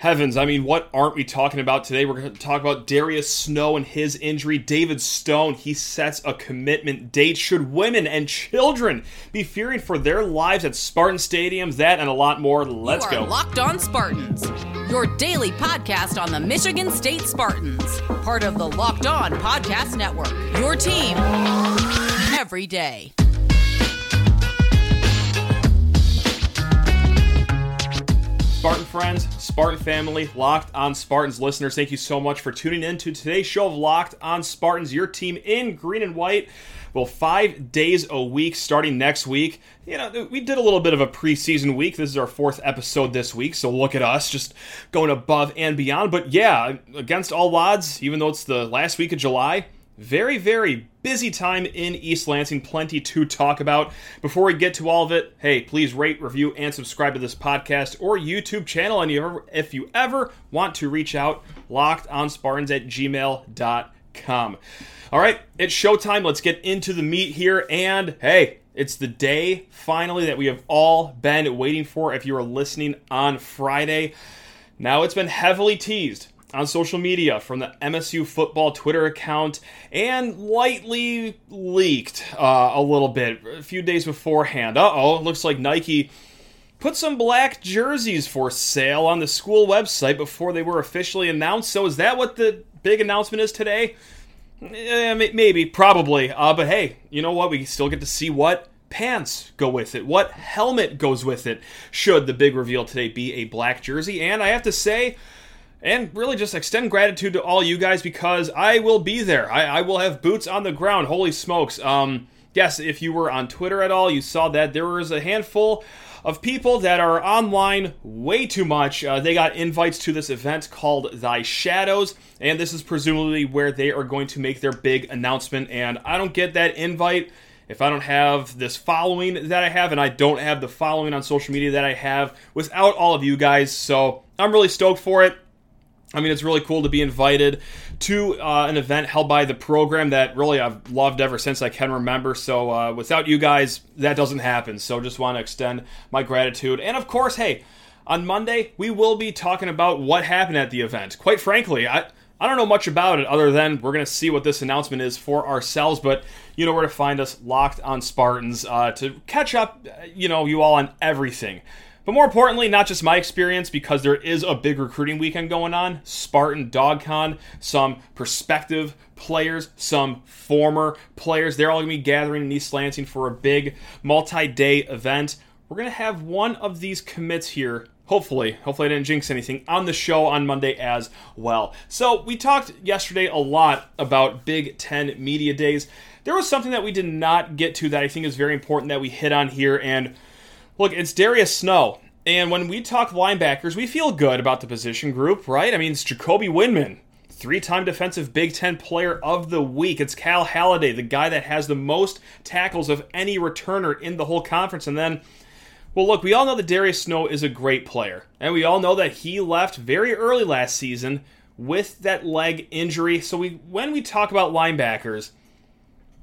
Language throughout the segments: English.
Heavens, I mean, what aren't we talking about today? We're going to talk about Darius Snow and his injury. David Stone, he sets a commitment date. Should women and children be fearing for their lives at Spartan stadiums? That and a lot more. Let's go. Locked On Spartans, your daily podcast on the Michigan State Spartans, part of the Locked On Podcast Network. Your team every day. Spartan friends, Spartan family, Locked on Spartans listeners, thank you so much for tuning in to today's show of Locked on Spartans, your team in green and white. Well, five days a week starting next week. You know, we did a little bit of a preseason week. This is our fourth episode this week, so look at us just going above and beyond. But yeah, against all odds, even though it's the last week of July, very, very busy time in East Lansing. Plenty to talk about. Before we get to all of it, hey, please rate, review, and subscribe to this podcast or YouTube channel. And if you ever want to reach out, lockedonspartans at gmail.com. All right, it's showtime. Let's get into the meat here. And hey, it's the day finally that we have all been waiting for if you are listening on Friday. Now, it's been heavily teased on social media from the MSU football Twitter account and lightly leaked uh, a little bit a few days beforehand. Uh oh, looks like Nike put some black jerseys for sale on the school website before they were officially announced. So, is that what the big announcement is today? Eh, maybe, probably. Uh, but hey, you know what? We still get to see what pants go with it, what helmet goes with it, should the big reveal today be a black jersey. And I have to say, and really just extend gratitude to all you guys because I will be there. I, I will have boots on the ground. Holy smokes. Um, yes, if you were on Twitter at all, you saw that there was a handful of people that are online way too much. Uh, they got invites to this event called Thy Shadows, and this is presumably where they are going to make their big announcement. And I don't get that invite if I don't have this following that I have, and I don't have the following on social media that I have without all of you guys. So I'm really stoked for it. I mean, it's really cool to be invited to uh, an event held by the program that really I've loved ever since I can remember. So, uh, without you guys, that doesn't happen. So, just want to extend my gratitude. And of course, hey, on Monday, we will be talking about what happened at the event. Quite frankly, I. I don't know much about it other than we're going to see what this announcement is for ourselves, but you know where to find us locked on Spartans uh, to catch up, you know, you all on everything but more importantly, not just my experience, because there is a big recruiting weekend going on Spartan Dawg Con, some prospective players, some former players. They're all going to be gathering in East Lansing for a big multi day event. We're going to have one of these commits here hopefully, hopefully I didn't jinx anything on the show on Monday as well. So we talked yesterday a lot about Big Ten Media Days. There was something that we did not get to that I think is very important that we hit on here, and Look, it's Darius Snow. And when we talk linebackers, we feel good about the position group, right? I mean, it's Jacoby Windmon, three time defensive Big Ten player of the week. It's Cal Haladay, the guy that has the most tackles of any returner in the whole conference. And then, well, look, we all know that Darius Snow is a great player. And we all know that he left very early last season with that leg injury. So we when we talk about linebackers,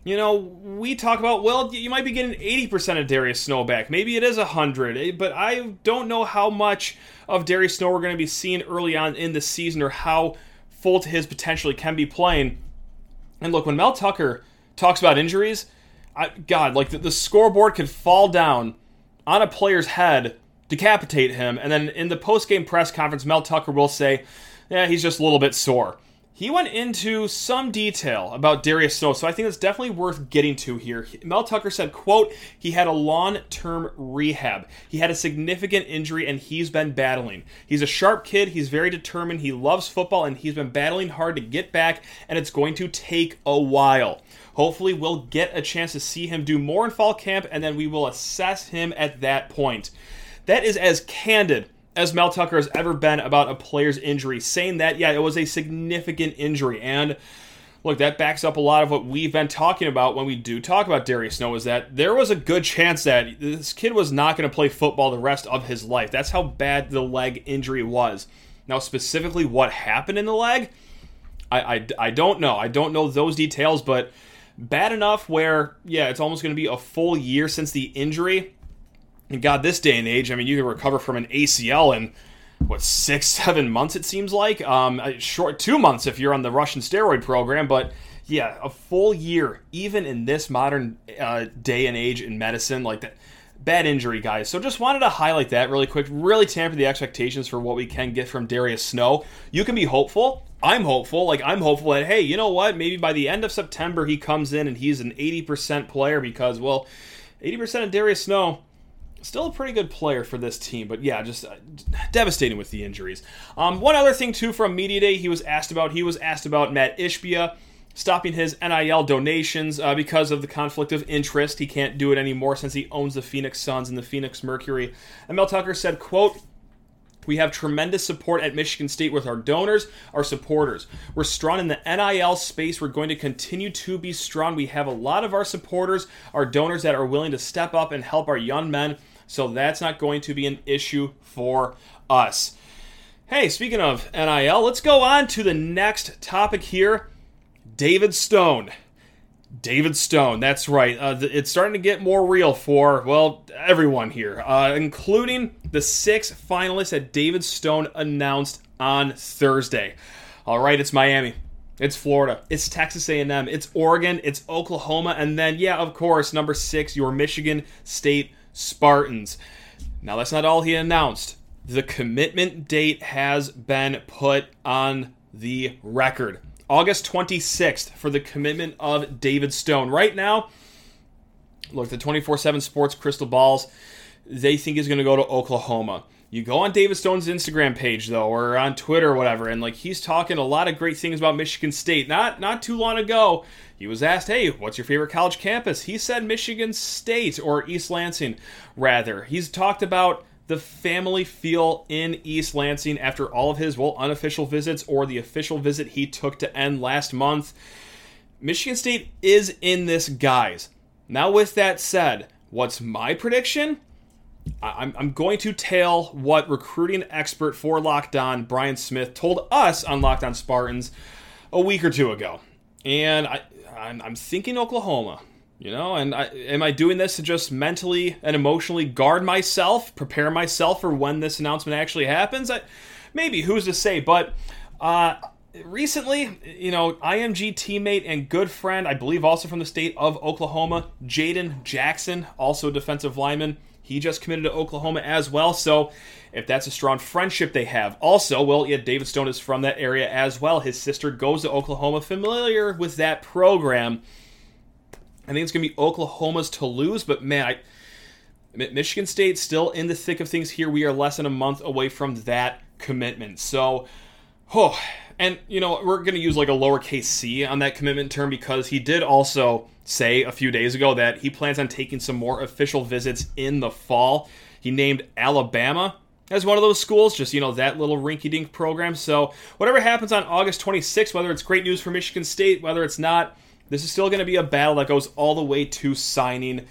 you know, we talk about, well, you might be getting 80% of Darius Snow back. Maybe it is 100, eh, but I don't know how much of Darius Snow we're going to be seeing early on in the season or how full to his potentially can be playing. And look, when Mel Tucker talks about injuries, I, God, like the, the scoreboard could fall down on a player's head, decapitate him, and then in the post game press conference, Mel Tucker will say, yeah, he's just a little bit sore he went into some detail about Darius Snow, so I think it's definitely worth getting to here. Mel Tucker said, quote, he had a long-term rehab. He had a significant injury and he's been battling. He's a sharp kid, he's very determined, he loves football, and he's been battling hard to get back, and it's going to take a while. Hopefully, we'll get a chance to see him do more in fall camp, and then we will assess him at that point. That is as candid as Mel Tucker has ever been about a player's injury, saying that, yeah, it was a significant injury. And look, that backs up a lot of what we've been talking about when we do talk about Darius Snow is that there was a good chance that this kid was not going to play football the rest of his life. That's how bad the leg injury was. Now, specifically what happened in the leg, I, I, I don't know. I don't know those details, but bad enough where, yeah, it's almost going to be a full year since the injury. And God, this day and age, I mean, you can recover from an ACL in what six, seven months it seems like. Um, short two months if you're on the Russian steroid program, but yeah, a full year, even in this modern uh, day and age in medicine, like that. Bad injury, guys. So just wanted to highlight that really quick, really tamper the expectations for what we can get from Darius Snow. You can be hopeful. I'm hopeful. Like, I'm hopeful that, hey, you know what? Maybe by the end of September, he comes in and he's an 80% player because, well, 80% of Darius Snow, still a pretty good player for this team, but yeah, just uh, devastating with the injuries. Um, one other thing too from media day, he was asked about. He was asked about Mat Ishbia stopping his NIL donations uh, because of the conflict of interest. He can't do it anymore since he owns the Phoenix Suns and the Phoenix Mercury. And Mel Tucker said, "quote." We have tremendous support at Michigan State with our donors, our supporters. We're strong in the NIL space. We're going to continue to be strong. We have a lot of our supporters, our donors that are willing to step up and help our young men. So that's not going to be an issue for us. Hey, speaking of NIL, let's go on to the next topic here David Stone. David Stone, that's right. Uh, it's starting to get more real for, well, everyone here, uh, including the six finalists that David Stone announced on Thursday. All right, it's Miami. It's Florida. It's Texas A&M. It's Oregon. It's Oklahoma. And then, yeah, of course, number six, your Michigan State Spartans. Now, that's not all he announced. The commitment date has been put on the record. August 26th for the commitment of David Stone. Right now, look, the 24 7 Sports Crystal Balls, they think he's going to go to Oklahoma. You go on David Stone's Instagram page though, or on Twitter or whatever, and like he's talking a lot of great things about Michigan State. Not not too long ago, he was asked, "Hey, what's your favorite college campus?" He said Michigan State or East Lansing, rather. He's talked about the family feel in East Lansing after all of his, well, unofficial visits or the official visit he took to end last month. Michigan State is in this, guys. Now, with that said, what's my prediction? I'm, I'm going to tell what recruiting expert for Locked On, Brian Smith, told us on Locked On Spartans a week or two ago. And I, I'm, I'm thinking Oklahoma. You know, and I, am I doing this to just mentally and emotionally guard myself, prepare myself for when this announcement actually happens? I, maybe, who's to say? But uh, recently, you know, IMG teammate and good friend, I believe also from the state of Oklahoma, Jaden Jackson, also defensive lineman, he just committed to Oklahoma as well. So if that's a strong friendship they have. Also, well, yeah, David Stone is from that area as well. His sister goes to Oklahoma, familiar with that program. I think it's going to be Oklahoma's to lose, but man, I, Michigan State still in the thick of things here. We are less than a month away from that commitment. So, oh, and you know, we're going to use like a lowercase c on that commitment term because he did also say a few days ago that he plans on taking some more official visits in the fall. He named Alabama as one of those schools, just, you know, that little rinky dink program. So, whatever happens on August 26th, whether it's great news for Michigan State, whether it's not, this is still going to be a battle that goes all the way to signing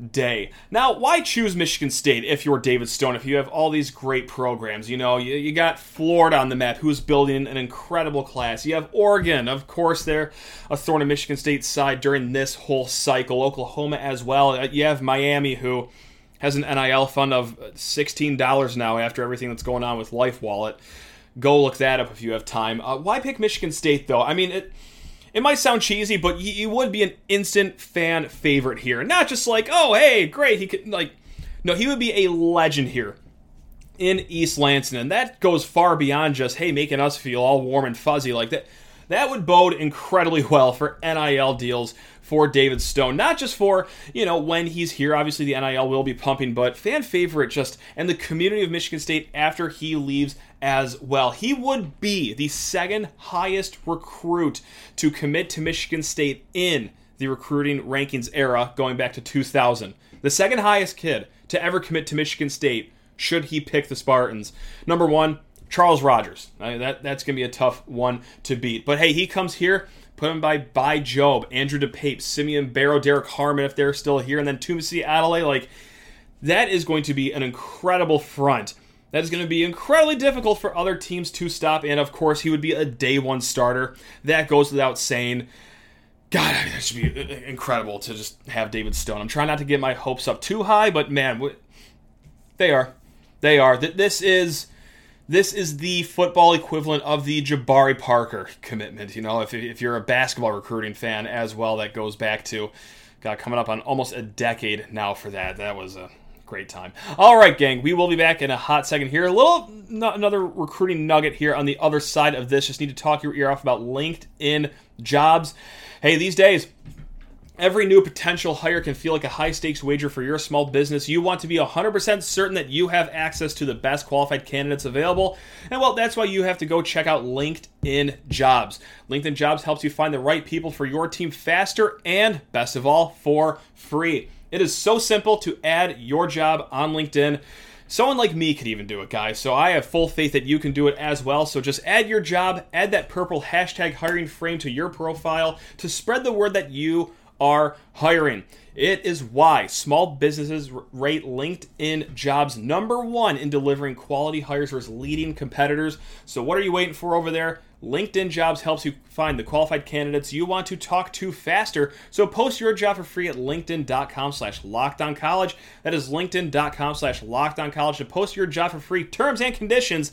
day. Now, why choose Michigan State if you're David Stone, if you have all these great programs? You know, you, you, got Florida on the map, who's building an incredible class. You have Oregon, of course, they're a thorn in Michigan State's side during this whole cycle. Oklahoma as well. Uh, you have Miami, who has an NIL fund of $16 now after everything that's going on with Life Wallet. Go look that up if you have time. Uh, why pick Michigan State, though? I mean, it it might sound cheesy, but he, would be an instant fan favorite here. Not just like, oh, hey, great. He could, like, no, he would be a legend here in East Lansing. And that goes far beyond just, hey, making us feel all warm and fuzzy like that. That would bode incredibly well for NIL deals for David Stone. Not just for, you know, when he's here. Obviously, the NIL will be pumping, but fan favorite just, and the community of Michigan State after he leaves as well. He would be the second highest recruit to commit to Michigan State in the recruiting rankings era going back to 2000. The second highest kid to ever commit to Michigan State should he pick the Spartans. Number one, Charles Rogers. I mean, that, that's going to be a tough one to beat. But hey, he comes here, put him by by Job, Andrew DePape, Simeon Barrow, Derrick Harmon if they're still here, and then Tunmise Adeleye. Like, that is going to be an incredible front that is going to be incredibly difficult for other teams to stop. And of course, he would be a day one starter. That goes without saying. God, that should be uh, uh, incredible to just have David Stone. I'm trying not to get my hopes up too high, but man, they are. They are. This is This is the football equivalent of the Jabari Parker commitment. You know, if, if you're a basketball recruiting fan as well, that goes back to, got coming up on almost a decade now for that. That was a great time. All right, gang, we will be back in a hot second here. A little another recruiting nugget here on the other side of this. Just need to talk your ear off about LinkedIn jobs. Hey, these days, Every new potential hire can feel like a high stakes wager for your small business. You want to be 100% certain that you have access to the best qualified candidates available. And well, that's why you have to go check out LinkedIn Jobs. LinkedIn Jobs helps you find the right people for your team faster and, best of all, for free. It is so simple to add your job on LinkedIn. Someone like me could even do it, guys. So I have full faith that you can do it as well. So just add your job, add that purple hashtag hiring frame to your profile to spread the word that you are hiring. It is why small businesses rate LinkedIn jobs number one in delivering quality hires versus leading competitors. So, what are you waiting for over there? LinkedIn Jobs helps you find the qualified candidates you want to talk to faster. So post your job for free at linkedin.com slash college. That is linkedin.com slash college to post your job for free. Terms and conditions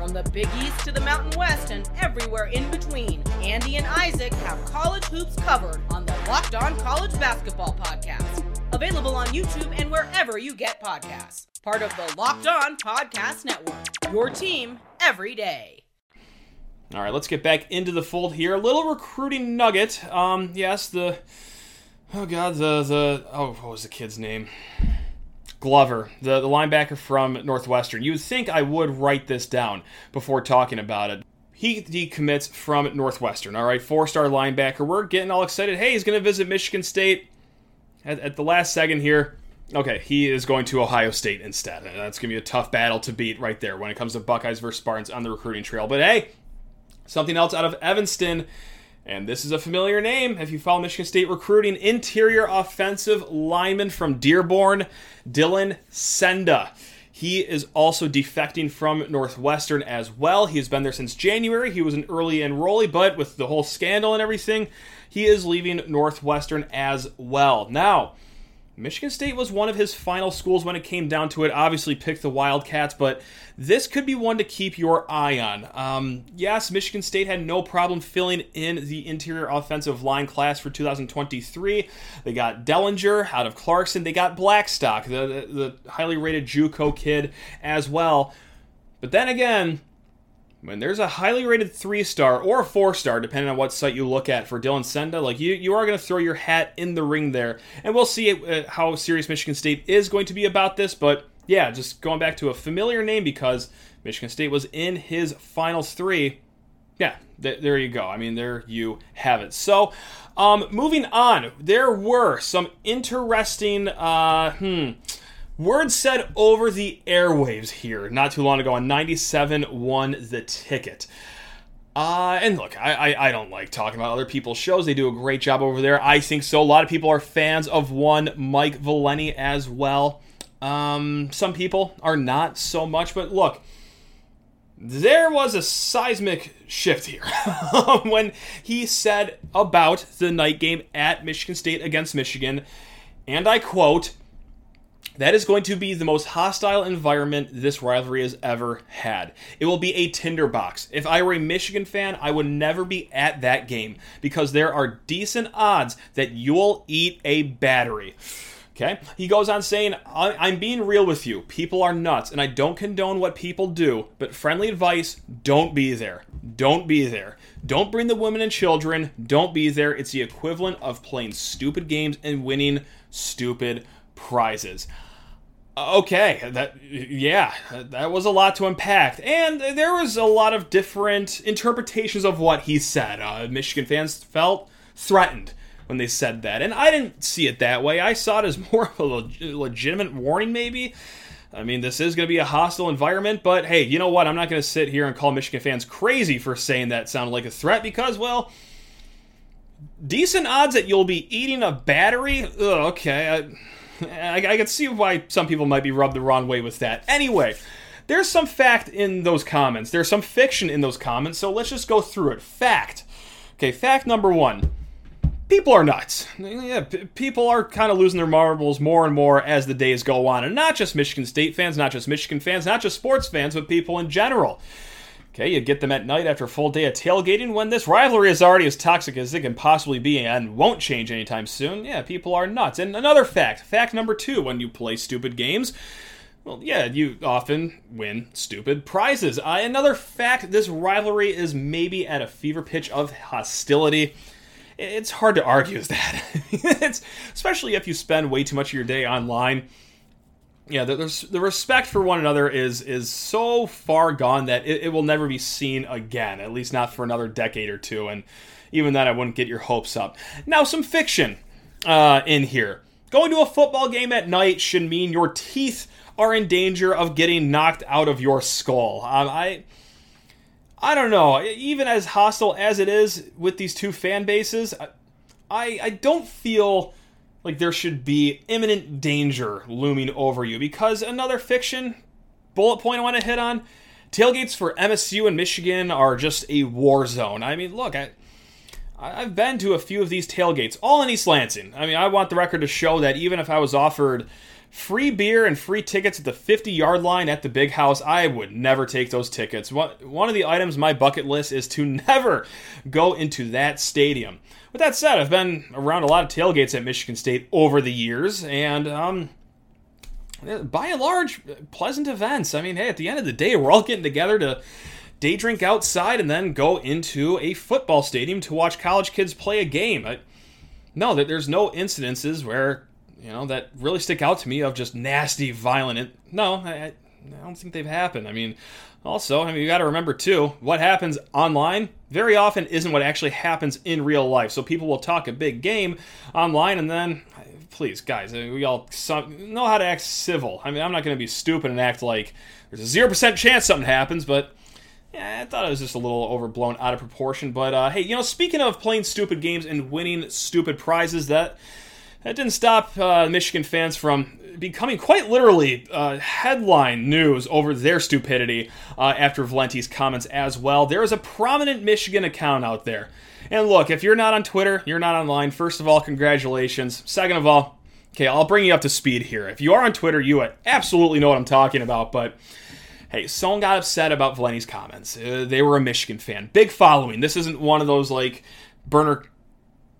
From the Big East to the Mountain West and everywhere in between, Andy and Isaac have college hoops covered on the Locked On College Basketball Podcast. Available on YouTube and wherever you get podcasts. Part of the Locked On Podcast Network. Your team every day. All right, let's get back into the fold here. A little recruiting nugget. Um, yes, the oh god, the the oh, what was the kid's name? Glover, the the linebacker from Northwestern. You would think I would write this down before talking about it. He decommits from Northwestern. All right, four-star linebacker. We're getting all excited. Hey, he's going to visit Michigan State. At, at the last second here, Okay, he is going to Ohio State instead. Uh, that's going to be a tough battle to beat right there when it comes to Buckeyes versus Spartans on the recruiting trail. But hey, Something else out of Evanston, and this is a familiar name if you follow Michigan State recruiting. Interior offensive lineman from Dearborn, Dylan Senda. He is also defecting from Northwestern as well. He's been there since January. He was an early enrollee, but with the whole scandal and everything, he is leaving Northwestern as well. Now, Michigan State was one of his final schools when it came down to it. Obviously, picked the Wildcats, but this could be one to keep your eye on. Um, yes, Michigan State had no problem filling in the interior offensive line class for 2023. They got Dellinger out of Clarkston. They got Blackstock, the, the, the highly rated JUCO kid, as well. But then again, when there's a highly rated three star or a four star, depending on what site you look at for Dylan Senda, like you, you are going to throw your hat in the ring there, and we'll see it, uh, how serious Michigan State is going to be about this. But yeah, just going back to a familiar name because Michigan State was in his finals three. Yeah, th- there you go. I mean, there you have it. So, um, moving on, there were some interesting. Uh, hmm Word said over the airwaves here not too long ago on 97 won the ticket. Uh, and look, I, I, I, don't like talking about other people's shows. They do a great job over there. I think so. A lot of people are fans of one Mike Valenti as well. Um, some people are not so much, but look, there was a seismic shift here when he said about the night game at Michigan State against Michigan, and I quote, that is going to be the most hostile environment this rivalry has ever had. It will be a tinderbox. If I were a Michigan fan, I would never be at that game because there are decent odds that you'll eat a battery. Okay? He goes on saying, I'm being real with you. People are nuts, and I don't condone what people do, but friendly advice don't be there. Don't be there. Don't bring the women and children. Don't be there. It's the equivalent of playing stupid games and winning stupid prizes. Okay, that yeah, that was a lot to unpack, and there was a lot of different interpretations of what he said. Uh, Michigan fans felt threatened when they said that, and I didn't see it that way. I saw it as more of a leg- legitimate warning, maybe. I mean, this is going to be a hostile environment, but hey, you know what? I'm not going to sit here and call Michigan fans crazy for saying that sounded like a threat because, well, decent odds that you'll be eating a battery. Ugh, okay, I, I, I can see why some people might be rubbed the wrong way with that. Anyway, there's some fact in those comments. There's some fiction in those comments. So let's just go through it. Fact. Okay, fact number one. People are nuts. Yeah, p- people are kind of losing their marbles more and more as the days go on. And not just Michigan State fans, not just Michigan fans, not just sports fans, but people in general. Okay, you get them at night after a full day of tailgating when this rivalry is already as toxic as it can possibly be and won't change anytime soon. Yeah, people are nuts. And another fact, fact number two, when you play stupid games, well, yeah, you often win stupid prizes. Uh, another fact, this rivalry is maybe at a fever pitch of hostility it's hard to argue with that. it's especially if you spend way too much of your day online. Yeah, the, the respect for one another is is so far gone that it, it, will never be seen again. At least not for another decade or two. And even then, I wouldn't get your hopes up. Now, some fiction uh, in here. Going to a football game at night should mean your teeth are in danger of getting knocked out of your skull. Um, I I don't know. Even as hostile as it is with these two fan bases, I I don't feel like there should be imminent danger looming over you because another fiction bullet point I want to hit on tailgates for MSU and Michigan are just a war zone. I mean, look, I I've been to a few of these tailgates, all in East Lansing. I mean, I want the record to show that even if I was offered free beer and free tickets at the 50 yard line at the big house. I would never take those tickets. One of the items my bucket list is to never go into that stadium. With that said, I've been around a lot of tailgates at Michigan State over the years, and um, by and large, pleasant events. I mean, hey, at the end of the day, we're all getting together to day drink outside and then go into a football stadium to watch college kids play a game. I, no, there's no incidences where you know, that really stick out to me of just nasty, violent. no, I, I don't think they've happened. I mean, also, I mean, you got to remember too, what happens online very often isn't what actually happens in real life. So people will talk a big game online, and then, please, guys, we all know how to act civil. I mean, I'm not going to be stupid and act like there's a zero percent chance something happens, but yeah, I thought it was just a little overblown, out of proportion. But uh, hey, you know, speaking of playing stupid games and winning stupid prizes, that that didn't stop uh, Michigan fans from becoming quite literally uh, headline news over their stupidity uh, after Valenti's comments as well. There is a prominent Michigan account out there. And look, if you're not on Twitter, you're not online, first of all, congratulations. Second of all, okay, I'll bring you up to speed here. If you are on Twitter, you absolutely know what I'm talking about, but hey, someone got upset about Valenti's comments. Uh, they were a Michigan fan. Big following. This isn't one of those like burner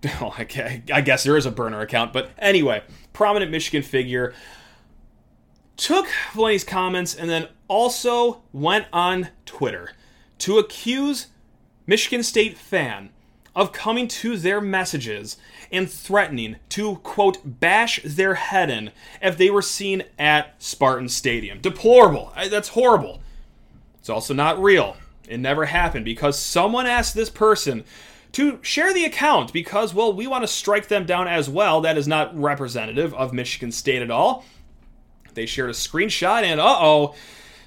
well, okay, I guess there is a burner account, but anyway, prominent Michigan figure took Valenti's comments and then also went on Twitter to accuse Michigan State fan of coming to their messages and threatening to quote bash their head in if they were seen at Spartan Stadium. Deplorable. That's horrible. It's also not real. It never happened because someone asked this person to share the account because, well, we want to strike them down as well. That is not representative of Michigan State at all. They shared a screenshot, and uh oh,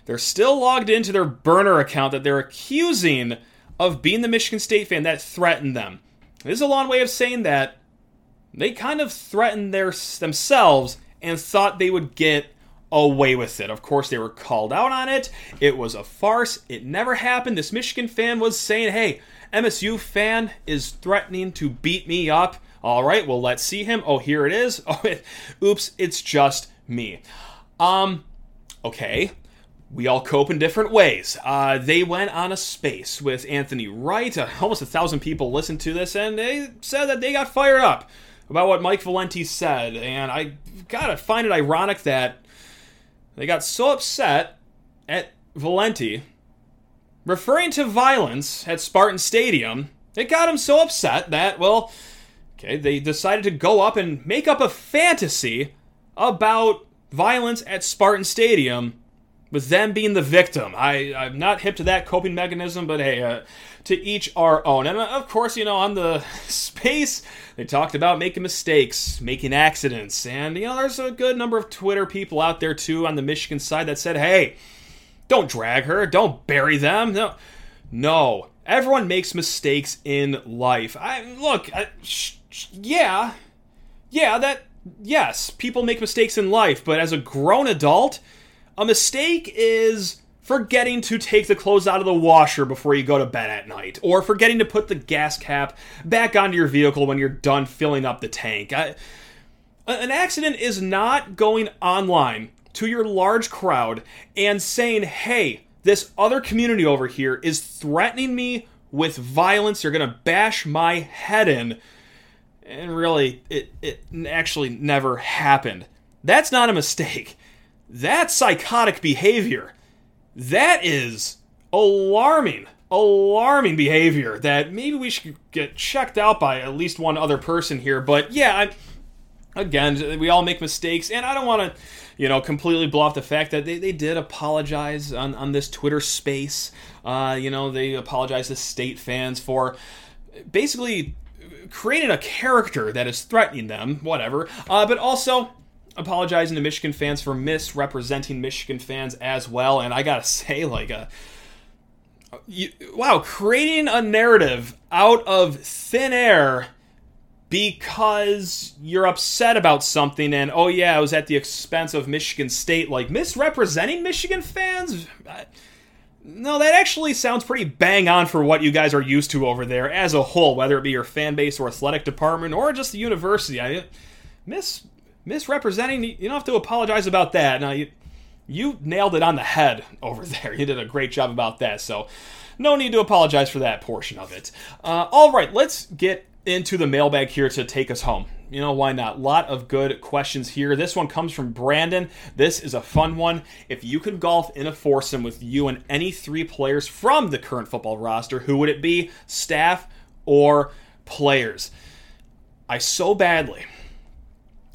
they're still logged into their burner account that they're accusing of being the Michigan State fan that threatened them. This is a long way of saying that they kind of threatened their, themselves and thought they would get away with it. Of course, they were called out on it. It was a farce. It never happened. This Michigan fan was saying, hey, MSU fan is threatening to beat me up. All right, well, let's see him. Oh, here it is. Oh, it, oops, it's just me. Um, okay. We all cope in different ways. Uh, they went on a space with Anthony Wright. Uh, almost a thousand people listened to this, and they said that they got fired up about what Mike Valenti said. And I gotta find it ironic that they got so upset at Valenti referring to violence at Spartan Stadium, it got him so upset that, well, okay, they decided to go up and make up a fantasy about violence at Spartan Stadium with them being the victim. I, I'm not hip to that coping mechanism, but hey, uh, to each our own. And uh, of course, you know, on the space, they talked about making mistakes, making accidents. And, you know, there's a good number of Twitter people out there, too, on the Michigan side that said, hey, don't drag her. Don't bury them. No. No. Everyone makes mistakes in life. I look, I, sh- sh- yeah, yeah, that yes, people make mistakes in life, but as a grown adult, a mistake is forgetting to take the clothes out of the washer before you go to bed at night, or forgetting to put the gas cap back onto your vehicle when you're done filling up the tank. I, an accident is not going online to your large crowd and saying, hey, this other community over here is threatening me with violence. They're going to bash my head in. And really, it, it actually never happened. That's not a mistake. That's psychotic behavior. That is alarming, alarming behavior that maybe we should get checked out by at least one other person here. But yeah, I, again, we all make mistakes, and I don't want to you know, completely blow off the fact that they, they did apologize on, on this Twitter space. Uh, you know, they apologized to state fans for basically creating a character that is threatening them, whatever. Uh, but also apologizing to Michigan fans for misrepresenting Michigan fans as well. And I gotta say, like, uh, you, wow, creating a narrative out of thin air because you're upset about something and oh yeah, it was at the expense of Michigan State, like misrepresenting Michigan fans. No, that actually sounds pretty bang on for what you guys are used to over there as a whole, whether it be your fan base or athletic department or just the university. I miss misrepresenting. You don't have to apologize about that. Now you you nailed it on the head over there. You did a great job about that. So no need to apologize for that portion of it. Uh, all right, let's get into the mailbag here to take us home. You know, why not? Lot of good questions here. This one comes from Brandon. This is a fun one. If you could golf in a foursome with you and any three players from the current football roster, who would it be? Staff or players? I so badly,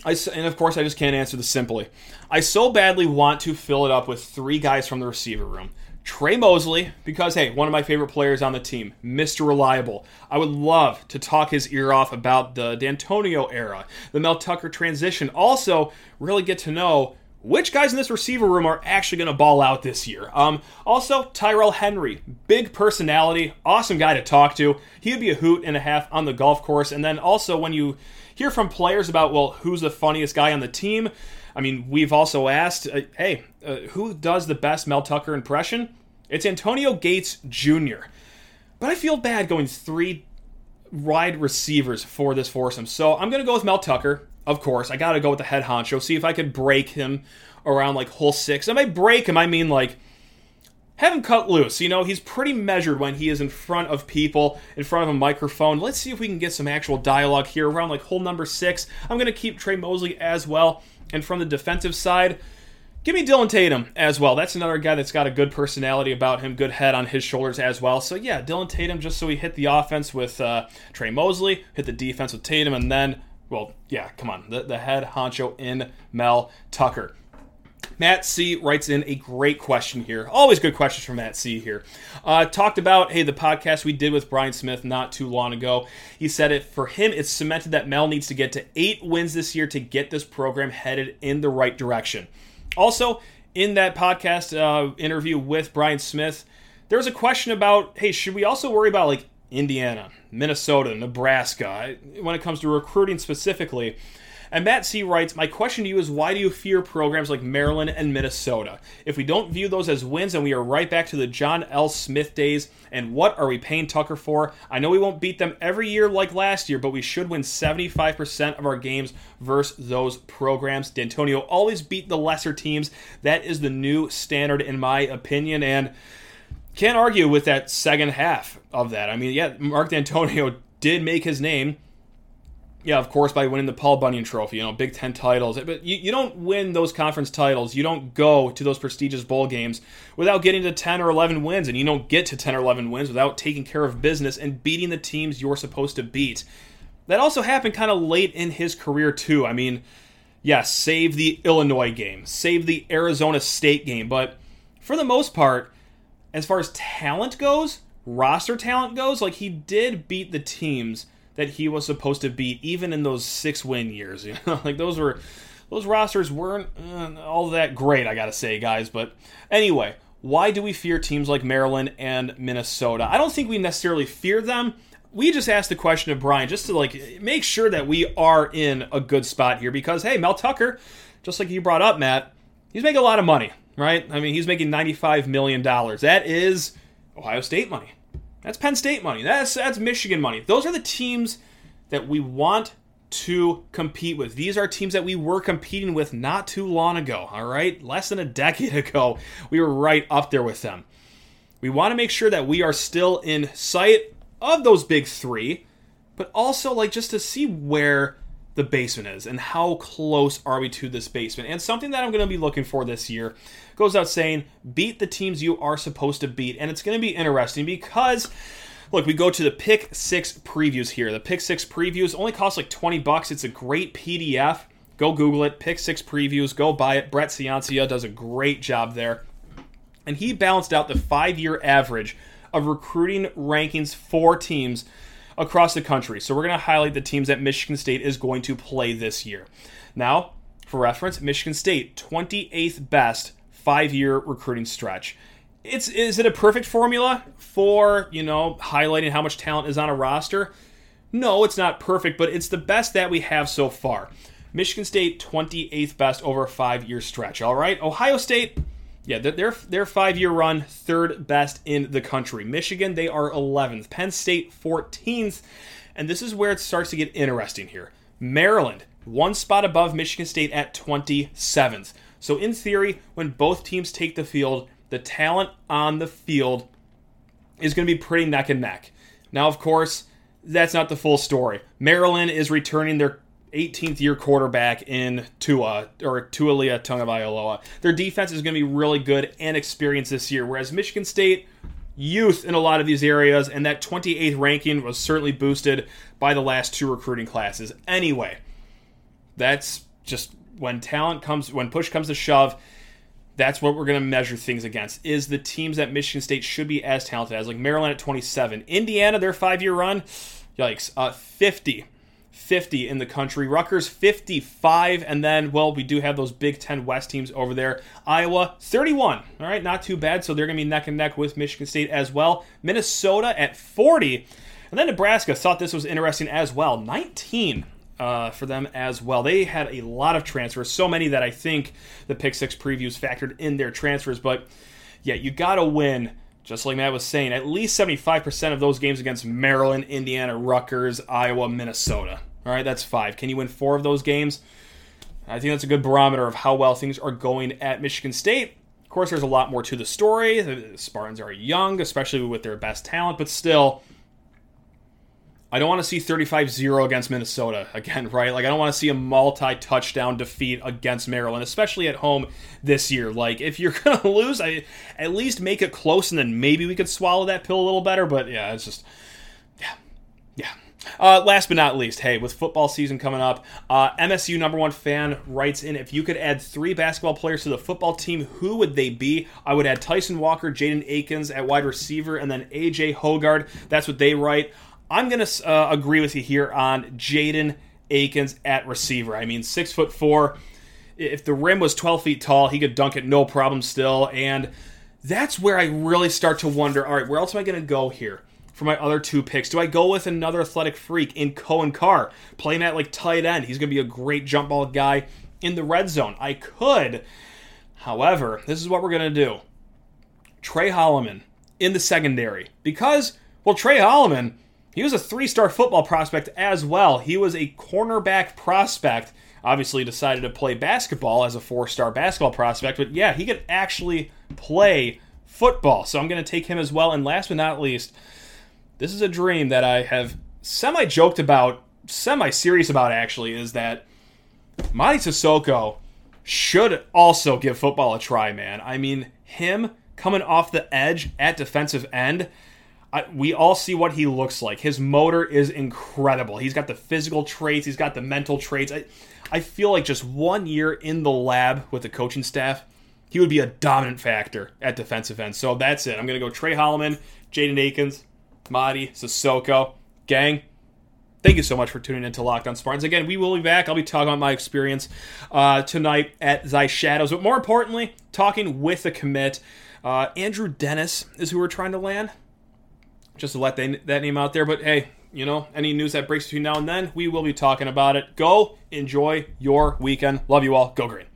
I, and of course, I just can't answer this simply. I so badly want to fill it up with three guys from the receiver room. Tre Mosley, because hey, one of my favorite players on the team, Mr. Reliable. I would love to talk his ear off about the Dantonio era, the Mel Tucker transition. Also, really get to know which guys in this receiver room are actually going to ball out this year. Um, also, Tyrell Henry, big personality, awesome guy to talk to. He would be a hoot and a half on the golf course. And then also, when you hear from players about, well, who's the funniest guy on the team, I mean, we've also asked, uh, hey, uh, who does the best Mel Tucker impression? It's Antonio Gates Jr. But I feel bad going three wide receivers for this foursome. So I'm going to go with Mel Tucker, of course. I got to go with the head honcho, see if I could break him around like hole six. And by break him, I mean like have him cut loose. You know, he's pretty measured when he is in front of people, in front of a microphone. Let's see if we can get some actual dialogue here around like hole number six. I'm going to keep Tre Mosley as well. And from the defensive side, give me Dillon Tatum as well. That's another guy that's got a good personality about him, good head on his shoulders as well. So yeah, Dillon Tatum, just so we hit the offense with uh, Tre Mosley, hit the defense with Tatum, and then, well, yeah, come on, the, the head honcho in Mel Tucker. Matt C writes in a great question here. Always good questions from Matt C here. Uh, talked about, hey, the podcast we did with Brian Smith not too long ago. He said it for him, it's cemented that Mel needs to get to eight wins this year to get this program headed in the right direction. Also, in that podcast uh, interview with Brian Smith, there was a question about, hey, should we also worry about like Indiana, Minnesota, Nebraska when it comes to recruiting specifically? And Matt C writes, My question to you is why do you fear programs like Maryland and Minnesota? If we don't view those as wins and we are right back to the John L. Smith days, and what are we paying Tucker for? I know we won't beat them every year like last year, but we should win 75% of our games versus those programs. Dantonio always beat the lesser teams. That is the new standard, in my opinion. And can't argue with that second half of that. I mean, yeah, Mark Dantonio did make his name yeah, of course, by winning the Paul Bunyan Trophy, you know, Big Ten titles. But you, you don't win those conference titles. You don't go to those prestigious bowl games without getting to 10 or 11 wins. And you don't get to 10 or 11 wins without taking care of business and beating the teams you're supposed to beat. That also happened kind of late in his career, too. I mean, yes, save the Illinois game, save the Arizona State game. But for the most part, as far as talent goes, roster talent goes, like he did beat the teams – that he was supposed to beat, even in those six win years. You know, like those were those rosters weren't uh, all that great, I gotta say, guys. But anyway, why do we fear teams like Maryland and Minnesota? I don't think we necessarily fear them. We just asked the question of Brian just to like make sure that we are in a good spot here because hey, Mel Tucker, just like you brought up, Matt, he's making a lot of money, right? I mean, he's making $95 million. That is Ohio State money. That's Penn State money. That's that's Michigan money. Those are the teams that we want to compete with. These are teams that we were competing with not too long ago, all right? Less than a decade ago, we were right up there with them. We want to make sure that we are still in sight of those big 3, but also like just to see where the basement is and how close are we to this basement. And something that I'm going to be looking for this year goes out saying beat the teams you are supposed to beat. And it's going to be interesting because look, we go to the pick six previews here. The pick six previews only cost like 20 bucks. It's a great PDF. Go Google it. Pick six previews. Go buy it. Brett Ciancia does a great job there. And he balanced out the five year average of recruiting rankings for teams across the country. So we're going to highlight the teams that Michigan State is going to play this year. Now, for reference, Michigan State, 28th best five year recruiting stretch. It's is it a perfect formula for, you know, highlighting how much talent is on a roster? No, it's not perfect, but it's the best that we have so far. Michigan State 28th best over a 5-year stretch, all right? Ohio State yeah, their their five year run, third best in the country. Michigan, they are 11th. Penn State, 14th. And this is where it starts to get interesting here. Maryland, one spot above Michigan State at 27th. So, in theory, when both teams take the field, the talent on the field is going to be pretty neck and neck. Now, of course, that's not the full story. Maryland is returning their 18th year quarterback in Tua or Taulia Tagovailoa. Their defense is going to be really good and experienced this year, whereas Michigan State youth in a lot of these areas, and that 28th ranking was certainly boosted by the last two recruiting classes. Anyway, that's just when talent comes, when push comes to shove, that's what we're going to measure things against is the teams that Michigan State should be as talented as, like Maryland at 27. Indiana, their five year run, yikes, uh, 50. 50 in the country. Rutgers 55, and then well, we do have those Big Ten West teams over there. Iowa 31. All right, not too bad. So they're going to be neck and neck with Michigan State as well. Minnesota at 40, and then Nebraska thought this was interesting as well. 19 uh, for them as well. They had a lot of transfers, so many that I think the Pick Six previews factored in their transfers. But yeah, you got to win. Just like Matt was saying, at least 75% of those games against Maryland, Indiana, Rutgers, Iowa, Minnesota. All right, that's five. Can you win four of those games? I think that's a good barometer of how well things are going at Michigan State. Of course, there's a lot more to the story. The Spartans are young, especially with their best talent, but still, I don't want to see 35 0 against Minnesota again, right? Like, I don't want to see a multi touchdown defeat against Maryland, especially at home this year. Like, if you're going to lose, I, at least make it close and then maybe we could swallow that pill a little better. But yeah, it's just, yeah, yeah. Uh, last but not least, hey, with football season coming up, uh, MSU number one fan writes in if you could add three basketball players to the football team, who would they be? I would add Tyson Walker, Jaden Akins at wide receiver, and then AJ Hoggard. That's what they write. I'm going to uh, agree with you here on Jaden Akins at receiver. I mean, six foot four. If the rim was 12 feet tall, he could dunk it no problem still. And that's where I really start to wonder all right, where else am I going to go here? For my other two picks? Do I go with another athletic freak in Coen Carr? playing at like tight end. He's going to be a great jump ball guy in the red zone. I could. However, this is what we're going to do. Tre Holloman in the secondary. Because, well, Tre Holloman he was a three star football prospect as well. He was a cornerback prospect. Obviously, decided to play basketball as a four star basketball prospect, but yeah, he could actually play football. So I'm going to take him as well. And last but not least, this is a dream that I have semi joked about, semi serious about actually, is that Mady Sissoko should also give football a try, man. I mean, him coming off the edge at defensive end I, we all see what he looks like. His motor is incredible. He's got the physical traits, he's got the mental traits. I, I feel like just one year in the lab with the coaching staff, he would be a dominant factor at defensive end. So that's it. I'm going to go Tre Holloman, Jaden Akins, Mady, Sissoko. Gang, thank you so much for tuning in to Locked on Spartans. Again, we will be back. I'll be talking about my experience uh, tonight at Thy Shadows, but more importantly, talking with a commit Uh, Andrew Dennis is who we're trying to land. Just to let that, that name out there. But hey, you know, any news that breaks between now and then, we will be talking about it. Go enjoy your weekend. Love you all. Go green.